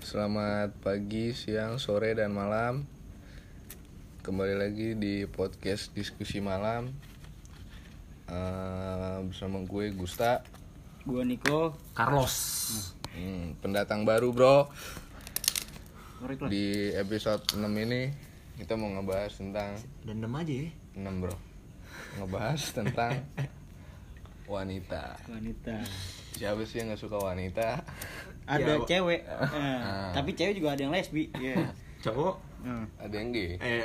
Selamat pagi, siang, sore, dan malam Kembali lagi di podcast diskusi malam Eh, Bersama gue Gusta Gua Niko. Carlos. Hmm, Pendatang baru bro. Di episode 6 ini Kita mau ngebahas tentang Dan dem aja ya. 6 bro Ngebahas tentang Wanita Wanita. Siapa sih yang gak suka wanita? Ada Ya, cewek. Eh, tapi cewek juga ada yang lesbi. Iya. Cowok. Hmm. Ada yang gay? Eh.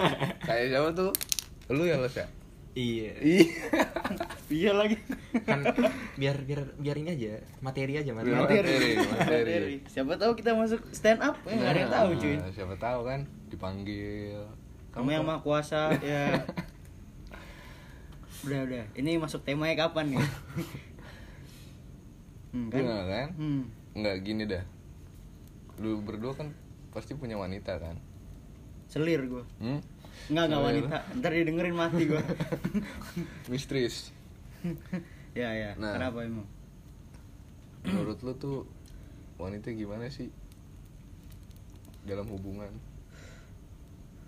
Kayak siapa tuh? Lu ya Los ya? iya. Iya lagi. Kan biar biar biar ini aja, materi aja materi. Materi, materi. Siapa tahu kita masuk stand up, eh, nggak ada yang tahu cuy. Nah, Siapa tahu kan dipanggil. Kamu yang maha kuasa, ya. Udah udah. Ini masuk temanya kapan nih? Hmm, kan? Enggak kan? Hmm. Enggak gini dah. Lu berdua kan pasti punya wanita kan? Selir gua. Hmm? Enggak enggak Selir. wanita. Ntar didengerin mati gua. Mistris. ya ya. Nah. Kenapa emang? Menurut lu tuh wanita gimana sih? Dalam hubungan.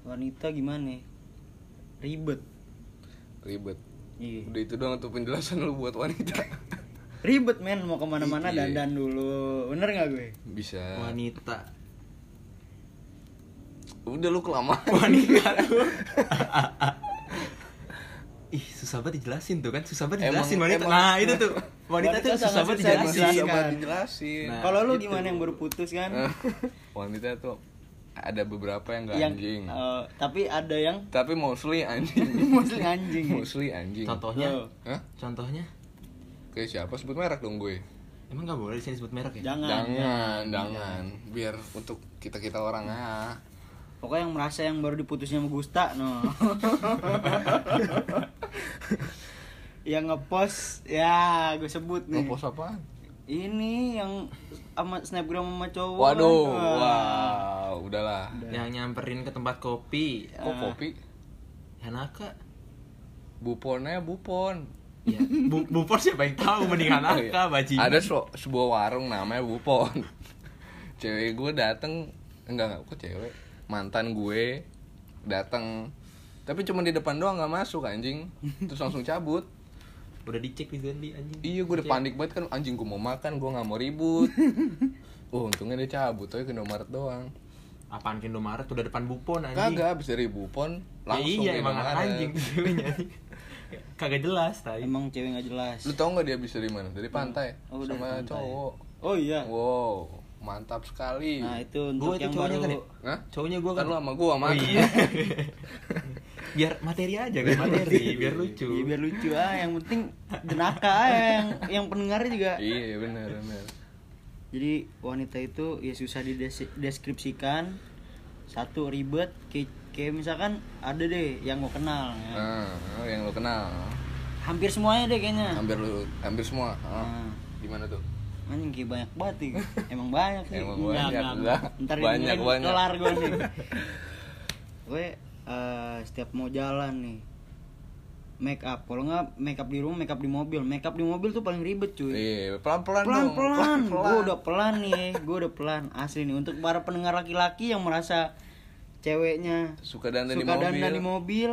Wanita gimana? Ribet. Ribet. Iya. Udah itu doang tuh penjelasan lu buat wanita. ribet men mau ke mana-mana Iya. dandan dulu bener nggak gue Bisa. Wanita. Udah lu kelamaan. Wanita tuh. Ih, susah banget dijelasin tuh kan, susah banget Emang- dijelasin wanita. emang- Nah, itu tuh. Wanita, Wanita tuh susah banget susah dijelasin. dijelaskan. Sama dijelasin. Nah, kalau lu itu. gimana yang baru putus kan wanita tuh ada beberapa yang gak yang anjing. eh, tapi ada yang Tapi mostly anjing. mostly anjing mostly anjing. Contohnya. Hah? contohnya. Kayak siapa sebut merek dong gue? Emang gak boleh di sini sebut merek ya? jangan Jangan, jangan. Biar untuk kita-kita orang ah. pokoknya yang merasa yang baru diputusnya sama Gusta no yang ngepost ya gue sebut nih Ngepost apaan? ini yang sama snapgram sama cowok Waduh, Wah. wow, udahlah. Yang nyamperin ke tempat kopi. Kok kopi? Hanaka. Buponnya bupon. Ya, Bu Bupor siapa yang tahu mending Oh, iya. Hanaka, bajingan. Ada su- sebuah warung namanya Bupon. cewek gue dateng enggak enggak kok cewek mantan gue dateng tapi cuma di depan doang nggak masuk anjing terus langsung cabut Udah dicek di Zendi anjing. iya gue udah panik banget kan anjing gue mau makan gue nggak mau ribut oh untungnya dia cabut tapi ke Indomaret doang Apaan ke Indomaret udah depan Bupon anjing. kagak abis dari Bupon Ya langsung iya ke emang anjing tuh ceweknya. Kagak jelas tadi. emang cewek nggak jelas lu tau nggak dia abis dari mana dari pantai Oh, sama pantai. cowok oh iya wow mantap sekali nah itu untuk Gua itu yang cowoknya baru kan ya? Hah? Cowoknya gua kan kan. lu sama gue sama Oh, iya. biar materi aja kan materi, biar lucu. Iya, biar lucu ah yang penting jenaka ah yang yang pendengarnya juga iya benar benar jadi wanita itu ya susah dideskripsikan satu ribet kayak, kayak misalkan ada deh yang mau kenal ya. nah yang lu kenal hampir semuanya deh kayaknya hampir lu hampir semua ah. Nah. gimana tuh anjing kayak banyak banget nih emang banyak sih Emang Enggak, banyak, enggak, enggak. ntar Banyak, banyak. kelar gue nih gue eh, setiap mau jalan nih make up. Kalau nggak make up di rumah make up di mobil. Make up di mobil tuh paling ribet cuy. Iya pelan pelan pelan dong pelan gue udah pelan nih gue udah pelan. Asli nih untuk para pendengar laki-laki yang merasa ceweknya suka dandan di mobil. dandan di mobil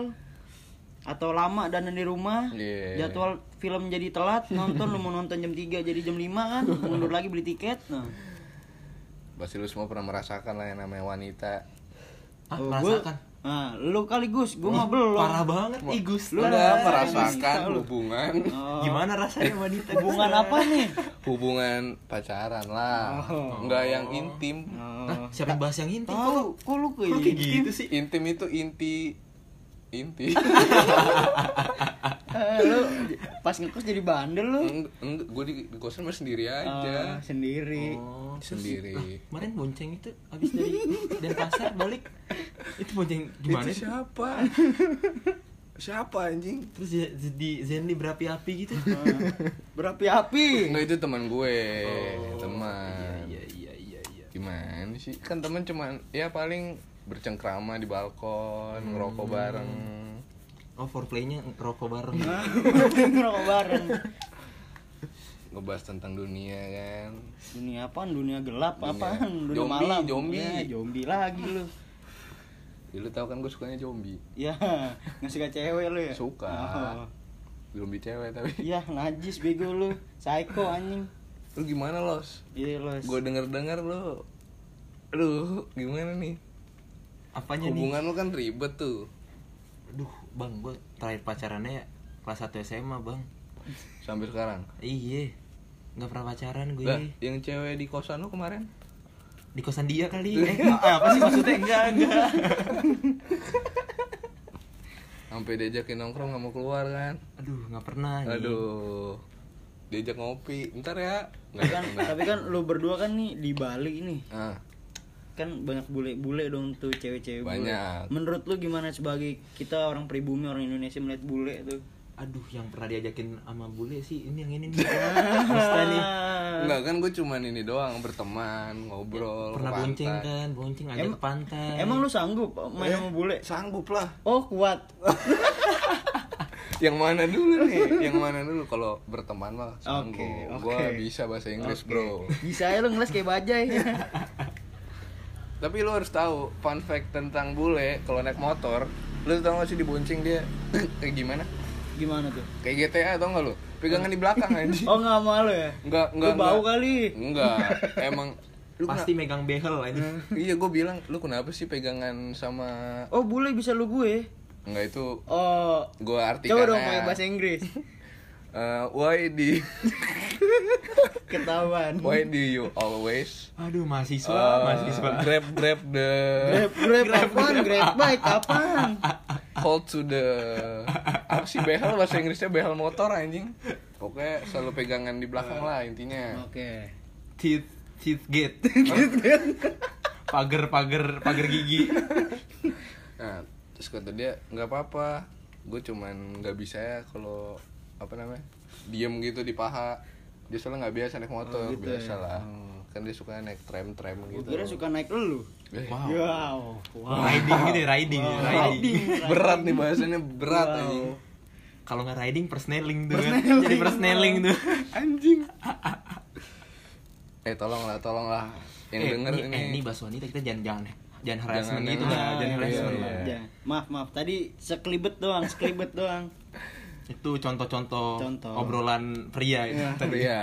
atau lama dandan di rumah Iya. jadwal film jadi telat nonton lu mau nonton jam 3 jadi jam 5 kan mundur lagi beli tiket. Nah. Pasti lu semua pernah merasakan lah yang namanya wanita. Ah, Oh, merasakan. Nah lu kali Gus gue mah belum Parah banget ih Gus. Lu lu udah merasakan lu. hubungan Oh. Gimana rasanya wanita? hubungan apa nih hubungan pacaran lah Oh. nggak yang intim oh. Siapa yang bahas yang inti? tahu kok lu kayak Kok kayak gitu gitu sih? intim itu inti inti Eh, lu pas ngekos jadi bandel lu enggak gue di, di kosan mah sendiri Ah, aja sendiri Oh, sendiri Kemarin bonceng itu habis dari Denpasar balik. Itu bonceng gimana itu sih? siapa siapa anjing Terus di- di Zenly berapi-api gitu. berapi-api Enggak itu teman gue, Oh, teman. Iya iya iya iya. Gimana sih? Kan teman cuman ya paling bercengkrama di balkon, ngerokok bareng. Oh, foreplaynya rokok bareng. ngerokok bareng. Ngebahas tentang dunia kan? Dunia apaan? Dunia gelap Dunia- apaan? Dunia Zombie, malam. zombie. ya, zombie lagi lu. Ya, lu tau kan gue sukanya zombie? Ya nggak suka cewek lu ya? Suka. Oh. zombie cewek tapi. Ya najis bego lu. Psycho anjing. Lu gimana los? Iya lu gue denger dengar lu. Aduh gimana nih Apanya nih? hubungan lu kan ribet tuh Aduh, Bang, gua terakhir pacarannya kelas 1 SMA, Bang. sampai sekarang Iya. Nggak pernah pacaran gue. Lah, yang cewek di kosan lu kemarin Di kosan dia kali. Eh, apa sih maksudnya? Enggak, enggak. sampai diajakin nongkrong nggak mau keluar kan Aduh, nggak pernah nih. aduh diajak ngopi ntar ya nggak kan pernah. tapi kan lu berdua kan nih di Bali nih ah kan banyak bule-bule dong tuh cewek-cewek bule. Banyak. menurut lu gimana sebagai kita orang pribumi orang Indonesia melihat bule tuh Aduh, yang pernah diajakin sama bule sih ini yang ini nih. Mesta nih. Enggak kan gue cuman ini doang berteman ngobrol Pernah bonceng kan, bonceng ajak Em- ke pantai. emang lu sanggup main Eh, sama bule sanggup lah oh kuat yang mana dulu nih yang mana dulu kalau berteman mah sanggup Oke, oke. Gua bisa bahasa Inggris Oke. bro bisa ya lu ngeles kayak bajai tapi lu harus tahu fun fact tentang bule kalau naik motor lu tau gak sih dibonceng dia? Kayak gimana? Gimana tuh? Kayak GTA tau gak lu? Pegangan di belakang anjing. Oh nggak malu ya? Enggak lu enggak bau enggak. kali. Enggak emang lu pasti megang behel aja. kena- iya gue bilang lu kenapa sih pegangan sama oh bule bisa lu gue? Enggak itu oh gue artikan coba dong pakai bahasa Inggris Eh, why do ketahuan. Why do you always Aduh, mahasiswa, uh, mahasiswa. grab grab the grab grab apaan? grab. Bike apaan? Hold to the apa sih behel bahasa Inggrisnya behel motor anjing. Pokoknya selalu pegangan di belakang lah intinya. Oke. Teeth, teeth gate. pagar, pagar, pagar gigi. nah terus kata dia nggak apa-apa. Gue cuman nggak bisa ya kalau apa namanya diem gitu di paha dia soalnya nggak biasa naik motor Oh, gitu biasa ya. lah Oh. kan dia suka naik tram tram gitu kira suka naik lu Eh, Wow. wow wow Riding gitu ya, riding, ya, Wow. riding. berat nih bahasanya berat Wow. anjing Kalau nggak riding persneling tuh kan. Jadi persneling tuh. anjing eh tolonglah tolonglah yang eh, denger ini, ini, eh, ini bahas wanita kita jangan jangan jangan harassment Jangan gitu lah, Ah, jangan iya, harassment iya, lah. iya. Maaf maaf tadi sekelibet doang sekelibet doang Itu contoh-contoh Contoh. obrolan pria itu. Iya. tadi. Iya.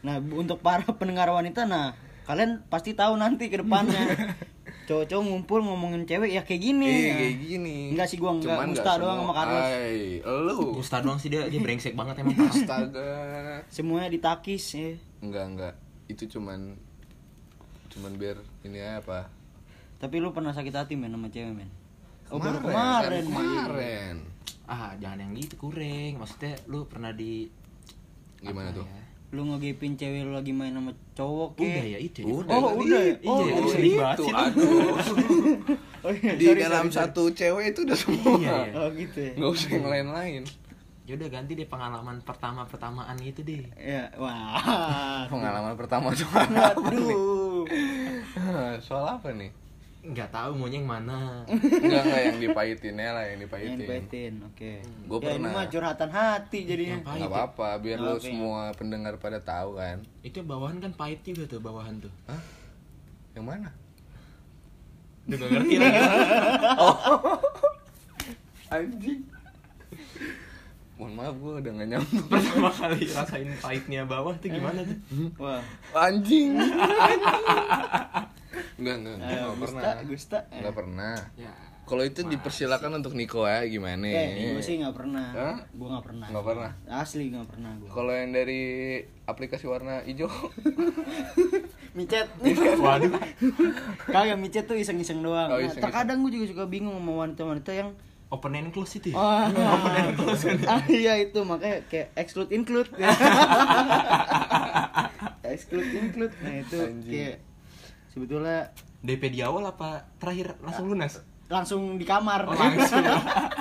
nah bu- untuk para pendengar wanita nah kalian pasti tahu nanti ke depannya cowok-cowok ngumpul ngomongin cewek ya kayak gini Iya ya. kayak gini. Enggak sih, gua enggak. Cuman Musta doang sama Carlos. Ay, lu. Gusta doang sih dia, dia brengsek banget emang parah. Astaga. semuanya ditakis ya Enggak, enggak. Itu cuman cuman biar ini apa? tapi lu pernah sakit hati men sama cewek men oh baru Kemarin, kemarin kemarin. Ah, jangan yang gitu kurang. Maksudnya lu pernah di Gimana apa tuh? ya? lu ngegepin cewek lu lagi main sama cowok kek. Udah ya itu. ya. Udah, Oh, udah ya? itu. Oh, iya, udah. Itu, aduh. oh, iya, Di sorry, dalam sorry, sorry. satu cewek itu udah semua. Iya, iya. oh gitu ya Nggak usah yang lain-lain. Ya udah ganti deh pengalaman pertama-pertamaan gitu deh. ya wah Pengalaman pertama soal apa nih? aduh Soal apa nih? Nggak tahu maunya yang mana. Enggak, enggak yang dipahitinnya lah, yang yang dipahitin. oke Gua ya, ini pernah. mah curhatan hati jadinya Enggak ya. apa-apa, biar lu Oke. semua pendengar pada tahu kan. Itu bawahan kan pahit juga tuh bawahan tuh. Hah? Yang mana? Udah gak ngerti lagi. Anjing. Mohon maaf gue udah gak nyambung. Pertama kali rasain pahitnya bawah tuh gimana tuh? wah Anjing. Enggak, enggak, enggak, Ayo, enggak Gusta pernah. Gusta Enggak pernah. Ya. Kalau itu dipersilakan untuk Niko ya gimana? eh gue sih nggak pernah Hah? gue nggak pernah Nggak pernah. asli nggak pernah gue Kalau yang dari aplikasi warna hijau, micet Waduh. kagak micet tuh iseng-iseng doang Oh, Nah, iseng-iseng. terkadang gue juga suka bingung sama wanita-wanita yang Open and close itu ya? Oh, ah, iya itu makanya kayak exclude include. exclude include. Nah itu Anjing. kayak sebetulnya DP di awal apa terakhir langsung lunas? langsung di kamar. Oh, langsung.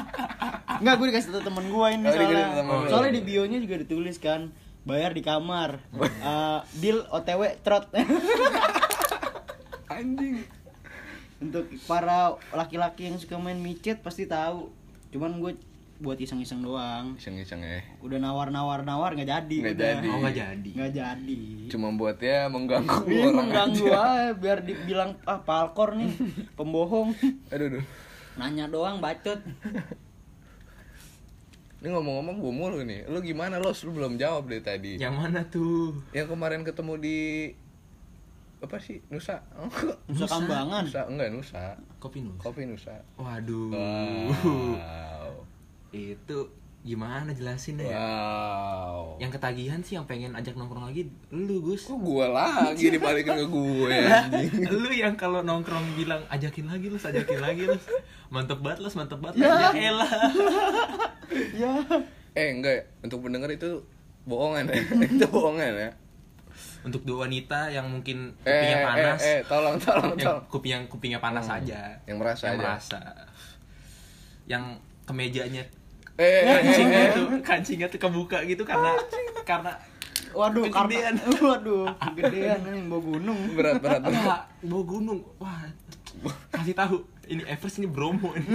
Enggak, gue dikasih tau temen gue ini Oh, soalnya. lu. soalnya di bionya juga ditulis kan bayar di kamar. Eh, deal OTW trot. anjing. Untuk para laki-laki yang suka main micet pasti tahu. Cuman gue buat iseng-iseng doang. Iseng-iseng ya. Udah nawar-nawar-nawar nggak jadi. Nggak jadi. Oh nggak jadi. Nggak jadi. Cuma buat ya mengganggu orang mengganggu aja. aja biar dibilang ah palkor nih, pembohong. Aduh, aduh. Nanya doang bacot. Ini ngomong-ngomong gue mulu nih. Lu gimana los? Lu belum jawab deh tadi. Yang mana tuh? Yang kemarin ketemu di apa sih? Nusa. Oh, Nusa Kambangan. Nusa enggak Nusa. Kopi nus. Kopi Nusa. Waduh. Wow. Itu gimana jelasin ya? Wow. Yang ketagihan sih yang pengen ajak nongkrong lagi lu Gus. Kok gue lagi dibalikin ke gue anjing. lu yang kalau nongkrong bilang ajakin lagi lu, ajakin lagi lu. Mantep banget lu, mantep banget. Ya. Ya elah. ya. Eh enggak, untuk pendengar itu bohongan ya. itu bohongan ya. Untuk dua wanita yang mungkin Eh, kupingnya eh, panas. eh, tolong, tolong, yang tolong. kuping yang kupingnya panas Hmm. aja. Yang merasa yang aja. merasa. Yang kemejanya Eh, eh, eh, kancingnya eh. tuh kancingnya tuh kebuka gitu karena karena Waduh, Kegedean. karena waduh, kegedean nih bawa gunung. berat, berat, berat. Wah, bawa gunung. Wah. Kasih tahu. Ini Everest ini Bromo ini.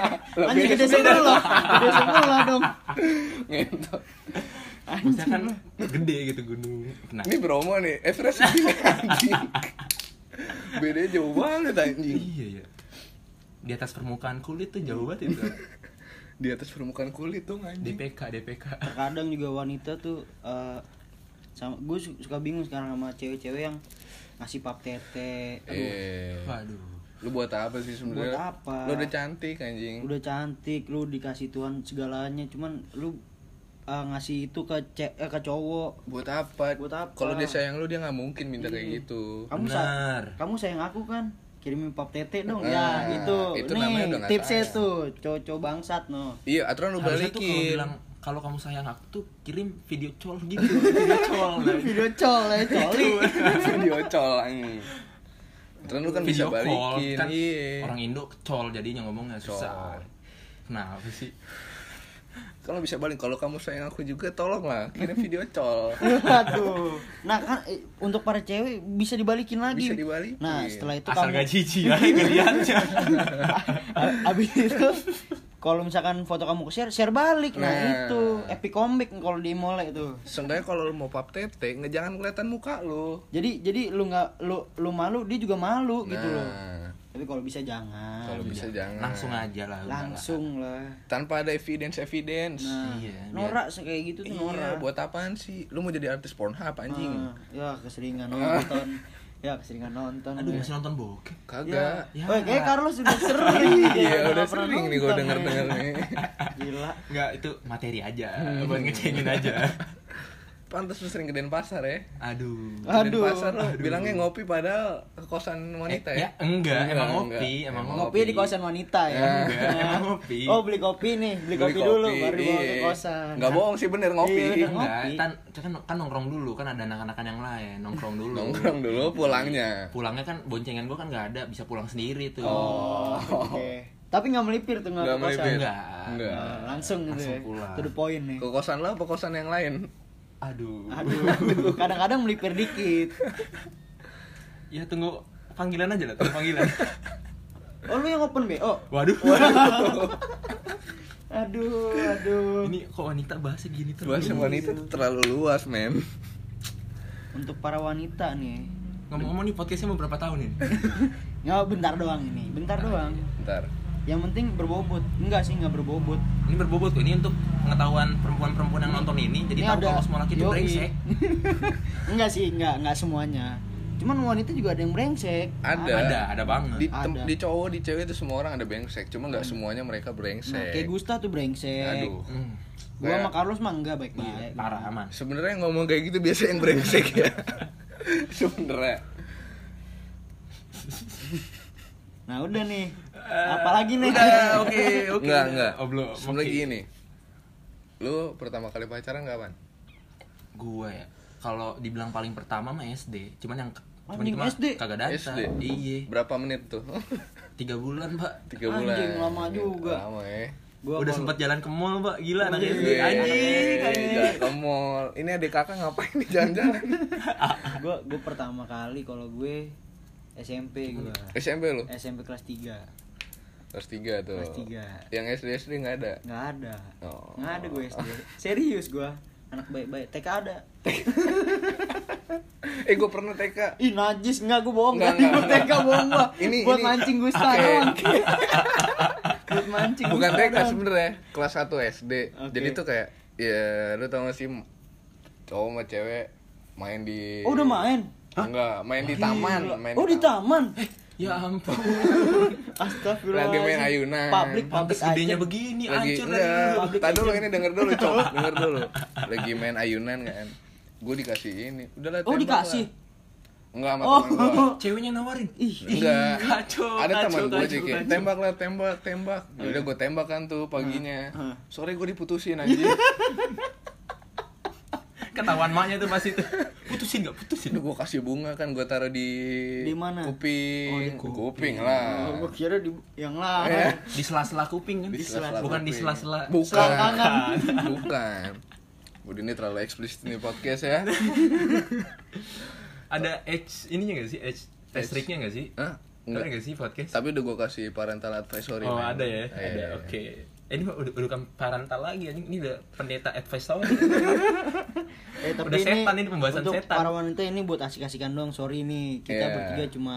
Anjing gede sebelah, gede sebelah dong. Ngentot. Maksudnya kan gede gitu gunung. Nah, Ini Bromo nih, Everest ini anjing. Bedanya jauh banget anjing. iya ya. Di atas permukaan kulit tuh jauh banget itu. Di atas permukaan kulit tuh anjing. DPK, DPK. Terkadang juga wanita tuh eh, sama gue suka bingung sekarang sama cewek-cewek yang ngasih pap tete. Aduh, Eh, Waduh. lu buat apa sih sebenarnya? Buat apa? Lu udah cantik anjing. udah cantik, lu dikasih Tuhan segalanya, cuman lu eh, ngasih itu ke ce- eh, ke cowok. Buat apa? Buat apa? Kalau dia sayang lu dia nggak mungkin minta Iya. kayak gitu. Kamu Benar. sa- kamu sayang aku kan? Kirimin pap tete dong. Nah, ya, itu. itu Nih, tipsnya tuh, cowok bangsat no. Iya, aturan lu Harusnya tuh kalau balikin. bilang kalau kamu sayang aku tuh kirim video call gitu, video. Nah, Video col ya, coli. Video col anjing. Aturan lu kan bisa video call balikin. kan Iya. orang Indo col jadinya ngomongnya susah. Col. Kenapa sih? Kalau bisa balik, kalau kamu sayang aku juga tolong lah kirim video col. Aduh. Nah, kan eh, untuk para cewek bisa dibalikin lagi. Bisa dibalikin. Nah, setelah itu Asal kamu gak cici ya. Abis itu kalau misalkan foto kamu ke share, share balik. Nah, Nah. itu epic comic kalau di mall itu. Seenggaknya kalau lu mau pap tete, nggak jangan kelihatan muka lu. Jadi jadi lu nggak lu lu malu, dia juga malu gitu loh. Tapi kalau bisa jangan. kalau bisa jangan. Langsung aja lah. udah lah. Langsung lah. Tanpa ada evidence evidence. Nah, Iya, norak kayak gitu tuh Iya, norak. buat apaan sih? Lu mau jadi artis Pornhub anjing? Ah, ya keseringan nonton. ya keseringan nonton. Aduh ya. masih nonton bokep. Kagak. Ya. Oh, kayak Carlos sudah sering. Iya, udah nggak sering nih gua nonton, denger-denger ya. nih. Gila. Enggak, itu materi aja. Hmm. Buat ngecengin aja. Pantes lu sering ke Denpasar ya. Aduh. Ke Aduh. Denpasar lu bilangnya ngopi padahal ke kosan wanita Eh, ya. ya, enggak, emang ngopi, enggak. emang Ngopi di kosan wanita ya. Enggak, emang ngopi. Oh, beli kopi nih, beli, kopi, dulu baru dibawa ke iya. kosan. Nggak bohong sih bener ngopi. Iya, bener. Enggak, Ngopi. kan, kan, kan nongkrong dulu, kan ada anak-anakan yang lain, nongkrong dulu. Nongkrong dulu pulangnya. Pulangnya kan boncengan gua kan nggak ada, bisa pulang sendiri tuh. Oh, oke. Tapi nggak melipir tuh nggak Nggak ke kosan. Enggak. Enggak. Nah, langsung gitu Langsung ya. pulang. To the point nih. Ke kosan lo apa kosan yang lain? Aduh. Aduh, kadang-kadang melipir dikit. Ya tunggu panggilan aja lah, tunggu panggilan. Oh, lu yang open BO? Waduh. Aduh, aduh. Ini kok wanita bahasnya gini terus. Bahasa wanita tuh terlalu luas, men. Untuk para wanita nih. Ngomong-ngomong nih podcastnya mau berapa tahun ini? Nggak bentar doang ini, bentar doang. Ntar. Yang penting berbobot. Enggak sih, nggak berbobot. Ini berbobot kok, ini untuk pengetahuan perempuan-perempuan yang nonton ini Jadi Ini tahu kalau semua laki itu brengsek enggak sih, enggak, enggak semuanya. Cuman wanita juga ada yang brengsek. Ada. Ada, ada banget Di, tem- Ada. di cowok, di cewek itu semua orang ada brengsek. Cuma nggak semuanya mereka Nah, brengsek. kayak Gusta tuh brengsek. Aduh. hmm. Gua Kayak- sama Carlos mah enggak Iya, baik-baik. parah aman Sebenarnya ngomong kayak gitu biasa yang brengsek ya. Sebenarnya. Nah, udah nih. Apalagi nih? Udah, oke, oke Enggak, enggak. Oh, belum, oke. gini. Lu pertama kali pacaran kapan? Gue ya, kalau dibilang paling pertama mah SD Cuman yang cuman Anjing, itu mah SD? kagak datang SD? Iya, Berapa menit tuh? tiga bulan pak Tiga bulan. Anjing, lama juga. Lama ya. Gua Udah sempat jalan ke mall pak, gila anak Wih, SD Iya, Anjing, iya, anjing iya, ke mall. Ini adik kakak ngapain di jalan-jalan? gua gua pertama kali kalau gue SMP gua. SMP lu? SMP kelas 3. Kelas 3 tuh. Kelas tiga. Yang SD SD nggak ada. nggak ada Oh. ada gue SD serius gue anak baik-baik TK ada Eh gue pernah TK. ih najis nggak gue bohong Nggak, nggak nggak. gue TK bohong gue Ini- buat ini- mancing gue Oke. doang buat mancing Bukan TK sebenarnya, kelas 1 SD. Oke. Jadi tuh kayak ya lu tau gak sih cowok sama cewek main di oh udah main Enggak, main di taman, Gila. main oh di taman. Ya ampun. Astagfirullah. Lagi main ayunan. public public Pantes gedenya aja. begini, lagi hancur enggak dari Public tadi dulu ini denger dulu cok. Denger dulu. Lagi main ayunan kan. Gue dikasih ini. Udah lah oh dikasih? lah. enggak sama oh. temen gua. Ceweknya nawarin. ih enggak. Kacau, ada kacau, teman gue kacau, sih kayak kacau. tembak lah tembak tembak. Ya udah gue tembak kan tuh paginya. Sore gue diputusin anjing Ketahuan maknya tuh pasti tuh. Putusin enggak? Putusin. udah gue kasih bunga kan gue taruh di Di mana? kuping Oh, di kuping, lah gue kira di yang lain Eh. Di sela-sela kuping kan? Di sela-sela Bukan di sela-sela. bukan selangkangan. bukan Udah ini terlalu eksplisit nih podcast ya Ada age ininya enggak sih? Age test Age. striknya enggak sih? Hah? Ada Enggak. enggak sih podcast? Tapi udah gue kasih parental advisory Oh, ada ya. Iya. Ada. Oke. Eh, ini udah, udah parental lagi anjing. Ini udah pendeta advice tau Eh, tapi Udah setan ini pembahasan untuk setan. para wanita ini buat asik-asikan doang. Sorry nih, kita Iya. bertiga cuma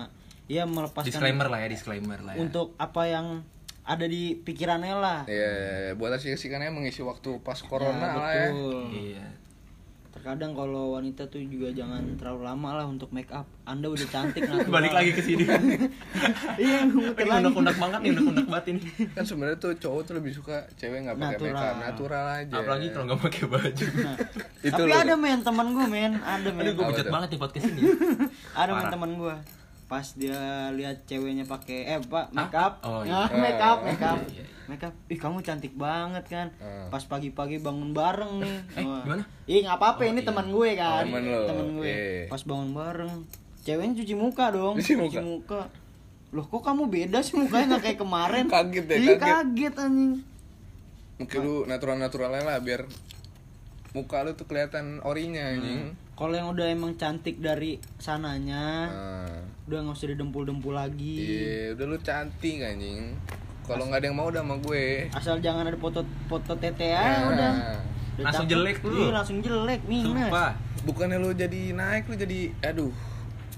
ya melepaskan Disclaimer lah ya, disclaimer lah ya. untuk apa yang ada di pikirannya lah. Iya, buat asik-asikannya mengisi waktu pas corona Ya, lah ya. Iya. Terkadang kalau wanita tuh juga jangan terlalu lama lah untuk make up. Anda udah cantik natural. Balik lagi ke sini. Iya, muter lagi. unek-unek banget nih, unek-unek banget ini. Kan sebenarnya tuh cowok tuh lebih suka cewek nggak pakai Natural. makeup, natural aja. Apalagi kalau nggak pakai baju. Nah, Itu tapi loh. ada men teman gue men, ada men. Gue bejat banget nih podcast ini. ada men teman gue. Pas dia lihat ceweknya pakai eh Pak, make up. Oh, iya. make up, make up. Iya, iya. Make up. Ih, kamu cantik banget kan. Ah. Pas pagi-pagi bangun bareng nih. Eh, gimana? Ih, nggak apa-apa Oh, ini iya. teman gue kan. Temen lo, Temen gue. iya. Pas bangun bareng. Ceweknya cuci muka dong. Cuci muka? muka. Loh, kok kamu beda sih mukanya nggak kayak kemarin? Kaget deh, Iya, kaget. kaget anjing. Mungkin lu natural-naturalnya lah biar muka lu tuh kelihatan orinya anjing. Kalau yang udah emang cantik dari sananya, Nah, udah nggak usah didempul-dempul lagi. iya, udah lu cantik anjing. Kalau nggak ada yang mau udah sama gue. Asal jangan ada foto foto tete ya, Nah, udah. Langsung jelek lu. Iya, langsung jelek minus. Sumpah. Bukannya lu jadi naik lu jadi aduh.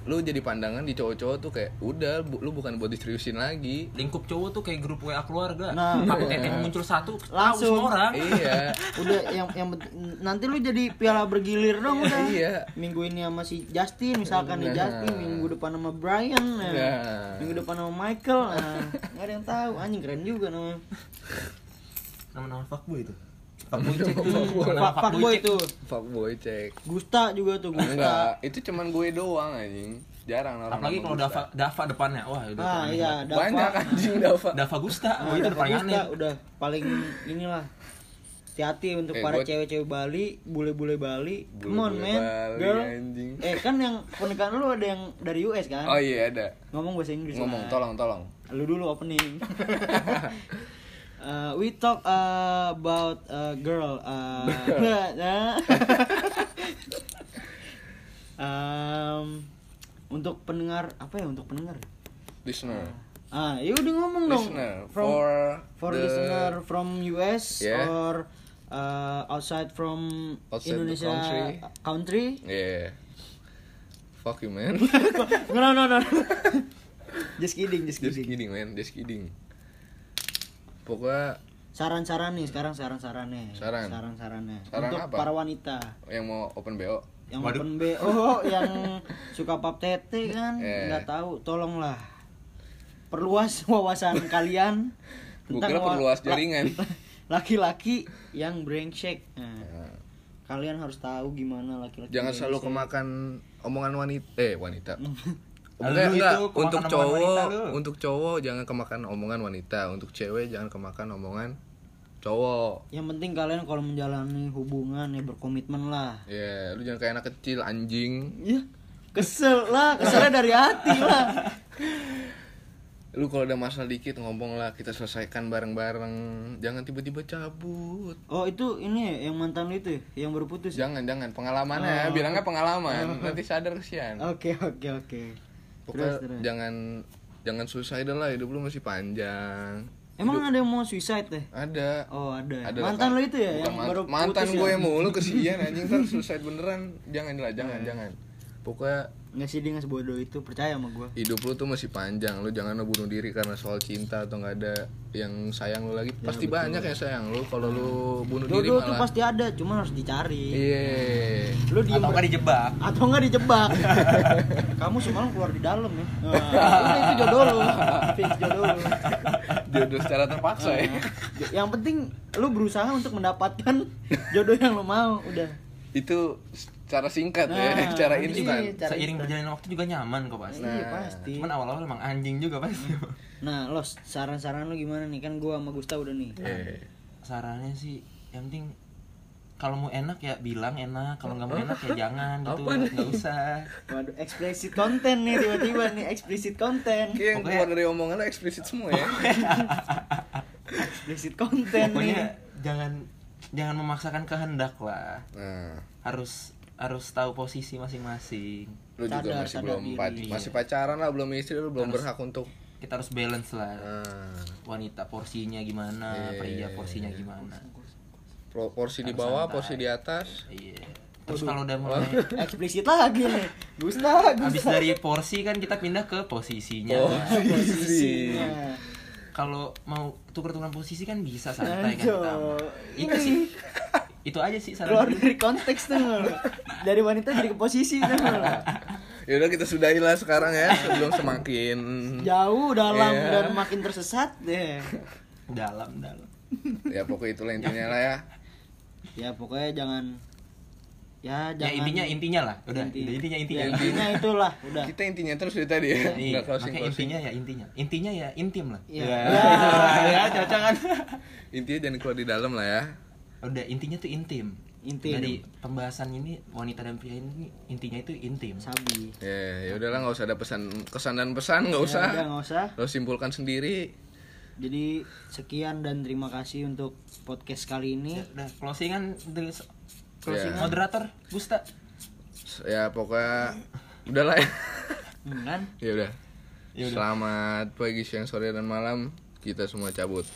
Lu jadi pandangan di cowok-cowok tuh kayak udah bu- lu bukan buat diseriusin lagi. Lingkup cowok tuh kayak grup WA keluarga. Nah. Aku teteh muncul satu, tahu Langsung. semua orang. iya. Udah yang yang nanti lu jadi piala bergilir dong udah. Iya. Minggu ini sama si Justin misalkan nih Nah. Justin, minggu depan sama Brian, nah. Nah. minggu depan sama Michael, nah. nggak ada yang tahu. Anjing keren juga namanya. Nama-nama fuckboy itu. Fuckboy Fuckboy cek. itu. Fuckboy cek. Gusta juga tuh Gusta. Enggak, itu cuman gue doang anjing. Jarang orang Apalagi kalau. Dava Dava depannya. Wah, itu Ah iya. Dava. Banyak anjing Dava. Dava Gusta. Ah, Oh, itu udah paling Gusta aneh. udah paling inilah hati-hati untuk Eh, para cewek-cewek Bali, bule-bule Bali. Come on, man. Bali, Girl. anjing. Eh, kan yang pernikahan lu ada yang dari US kan? Oh iya ada. Ngomong bahasa Inggris. Ngomong lah. tolong tolong. Lu dulu opening. Uh, we talk uh, about uh, girl. Uh, um, untuk pendengar apa ya untuk pendengar? Listener. Ah, ya udah ngomong dong. Listener From for for the- listener from US Yeah. or uh, outside from Outside the Indonesia country. country. Yeah. Fuck you man. no no no. just kidding, just Just kidding. kidding man, just kidding. Pokoknya Saran-saran nih sekarang saran-sarannya. Saran. Saran-sarannya. Saran Untuk apa? para wanita yang mau open BO yang Waduh. open BO yang suka pap tete kan Eh. nggak tahu tolonglah perluas wawasan kalian tentang perluas jaringan. laki-laki yang brengsek nah, Nah, kalian harus tahu gimana laki-laki jangan selalu kemakan omongan wanita eh wanita Enggak, itu enggak. Untuk cowok, untuk cowok jangan kemakan omongan wanita. Untuk cewek jangan kemakan omongan cowok. yang penting kalian kalau menjalani hubungan ya berkomitmen lah Ya, lu jangan kayak anak kecil anjing. ya kesel lah keselnya dari hati lah Lu kalau ada masalah dikit ngomong lah, kita selesaikan bareng-bareng. Jangan tiba-tiba cabut. oh itu ini ya, yang mantan lu itu ya, yang baru putus ya? Jangan, jangan pengalamannya, Oh. bilangnya pengalaman. Nanti sadar kesian. oke oke oke Pokoknya terus terus. jangan jangan suicidal lah hidup lu masih panjang. Emang ada yang mau suicide deh? ada. Oh ada. ada Mantan lo itu ya Bukan yang man- baru mantan gue ya? mulu kesian anjing. Ntar suicide beneran. Jangan lah jangan jangan. Pokoknya Nggak sih dia nggak sebodoh itu percaya sama gue. hidup lu tuh masih panjang lu jangan bunuh diri karena soal cinta atau nggak ada yang sayang lu lagi pasti banyak yang sayang lu kalau lu bunuh diri Jodoh tuh malah pasti ada, cuma harus dicari. iya Lu diem atau nggak dijebak atau nggak dijebak. Kamu semalam keluar di dalam ya. Nah, itu jodoh lu. Fix jodoh lu. jodoh secara terpaksa ya Nah, yang penting lu berusaha untuk mendapatkan jodoh yang lu mau, udah. itu secara singkat ya Nah, secara iya. instan Cara seiring berjalannya waktu juga nyaman kok pasti Iya pasti. cuman awal-awal emang anjing juga pasti Nah, los saran-saran lu gimana nih? Kan gua sama Gusta udah nih. Eh, sarannya sih yang penting kalau mau enak ya bilang enak kalau nggak mau enak ya jangan gitu nggak usah Waduh, eksplisit konten nih tiba-tiba nih eksplisit konten. kayak yang keluar dari omongan lo eksplisit semua ya Eksplisit konten nih. pokoknya jangan jangan memaksakan kehendak lah nah harus harus tahu posisi masing-masing lu juga Sadar, masih belum diri. pac- masih pacaran lah belum istri lu belum Harus- berhak untuk kita harus balance lah nah, wanita porsinya gimana Iya. pria porsinya gimana pro- porsi di bawah santai. porsi di atas iya terus kalau udah mulai Eksplisit lagi nih. Gusta, Gusta. habis dari porsi kan kita pindah ke posisinya Oh. posisinya. kalau mau tuker-tukeran posisi kan bisa santai kan Aduh. kita itu sih itu aja sih Keluar saran dari konteks tuh. Dari wanita jadi ke posisi tuh. ya udah kita sudahi lah sekarang ya sebelum semakin Jauh dalam Iya. dan makin tersesat deh. dalam dalam. Ya pokoknya itulah intinya lah ya. Ya pokoknya jangan ya ya jangan intinya intinya lah. Udah Inti- intinya intinya. Ya, intinya itulah udah. Kita intinya terus dari tadi ya Iya, nggak closing makanya closing intinya ya intinya. Intinya ya intim lah. Iya. ya, ya cocok kan intinya jangan keluar di dalam lah ya udah intinya tuh intim. Intim. dari pembahasan ini wanita dan pria ini intinya itu intim. Sabi. Ya ya udahlah nggak usah ada pesan kesan dan pesan nggak usah. Ya, udah nggak usah. Lo simpulkan sendiri. Jadi sekian dan terima kasih untuk podcast kali ini. Ya, udah closingan dari closing Ya. moderator Gusta. Ya pokoknya udahlah ya. Hmm, kan? Ya udah. Ya udah. selamat pagi siang sore dan malam. Kita semua cabut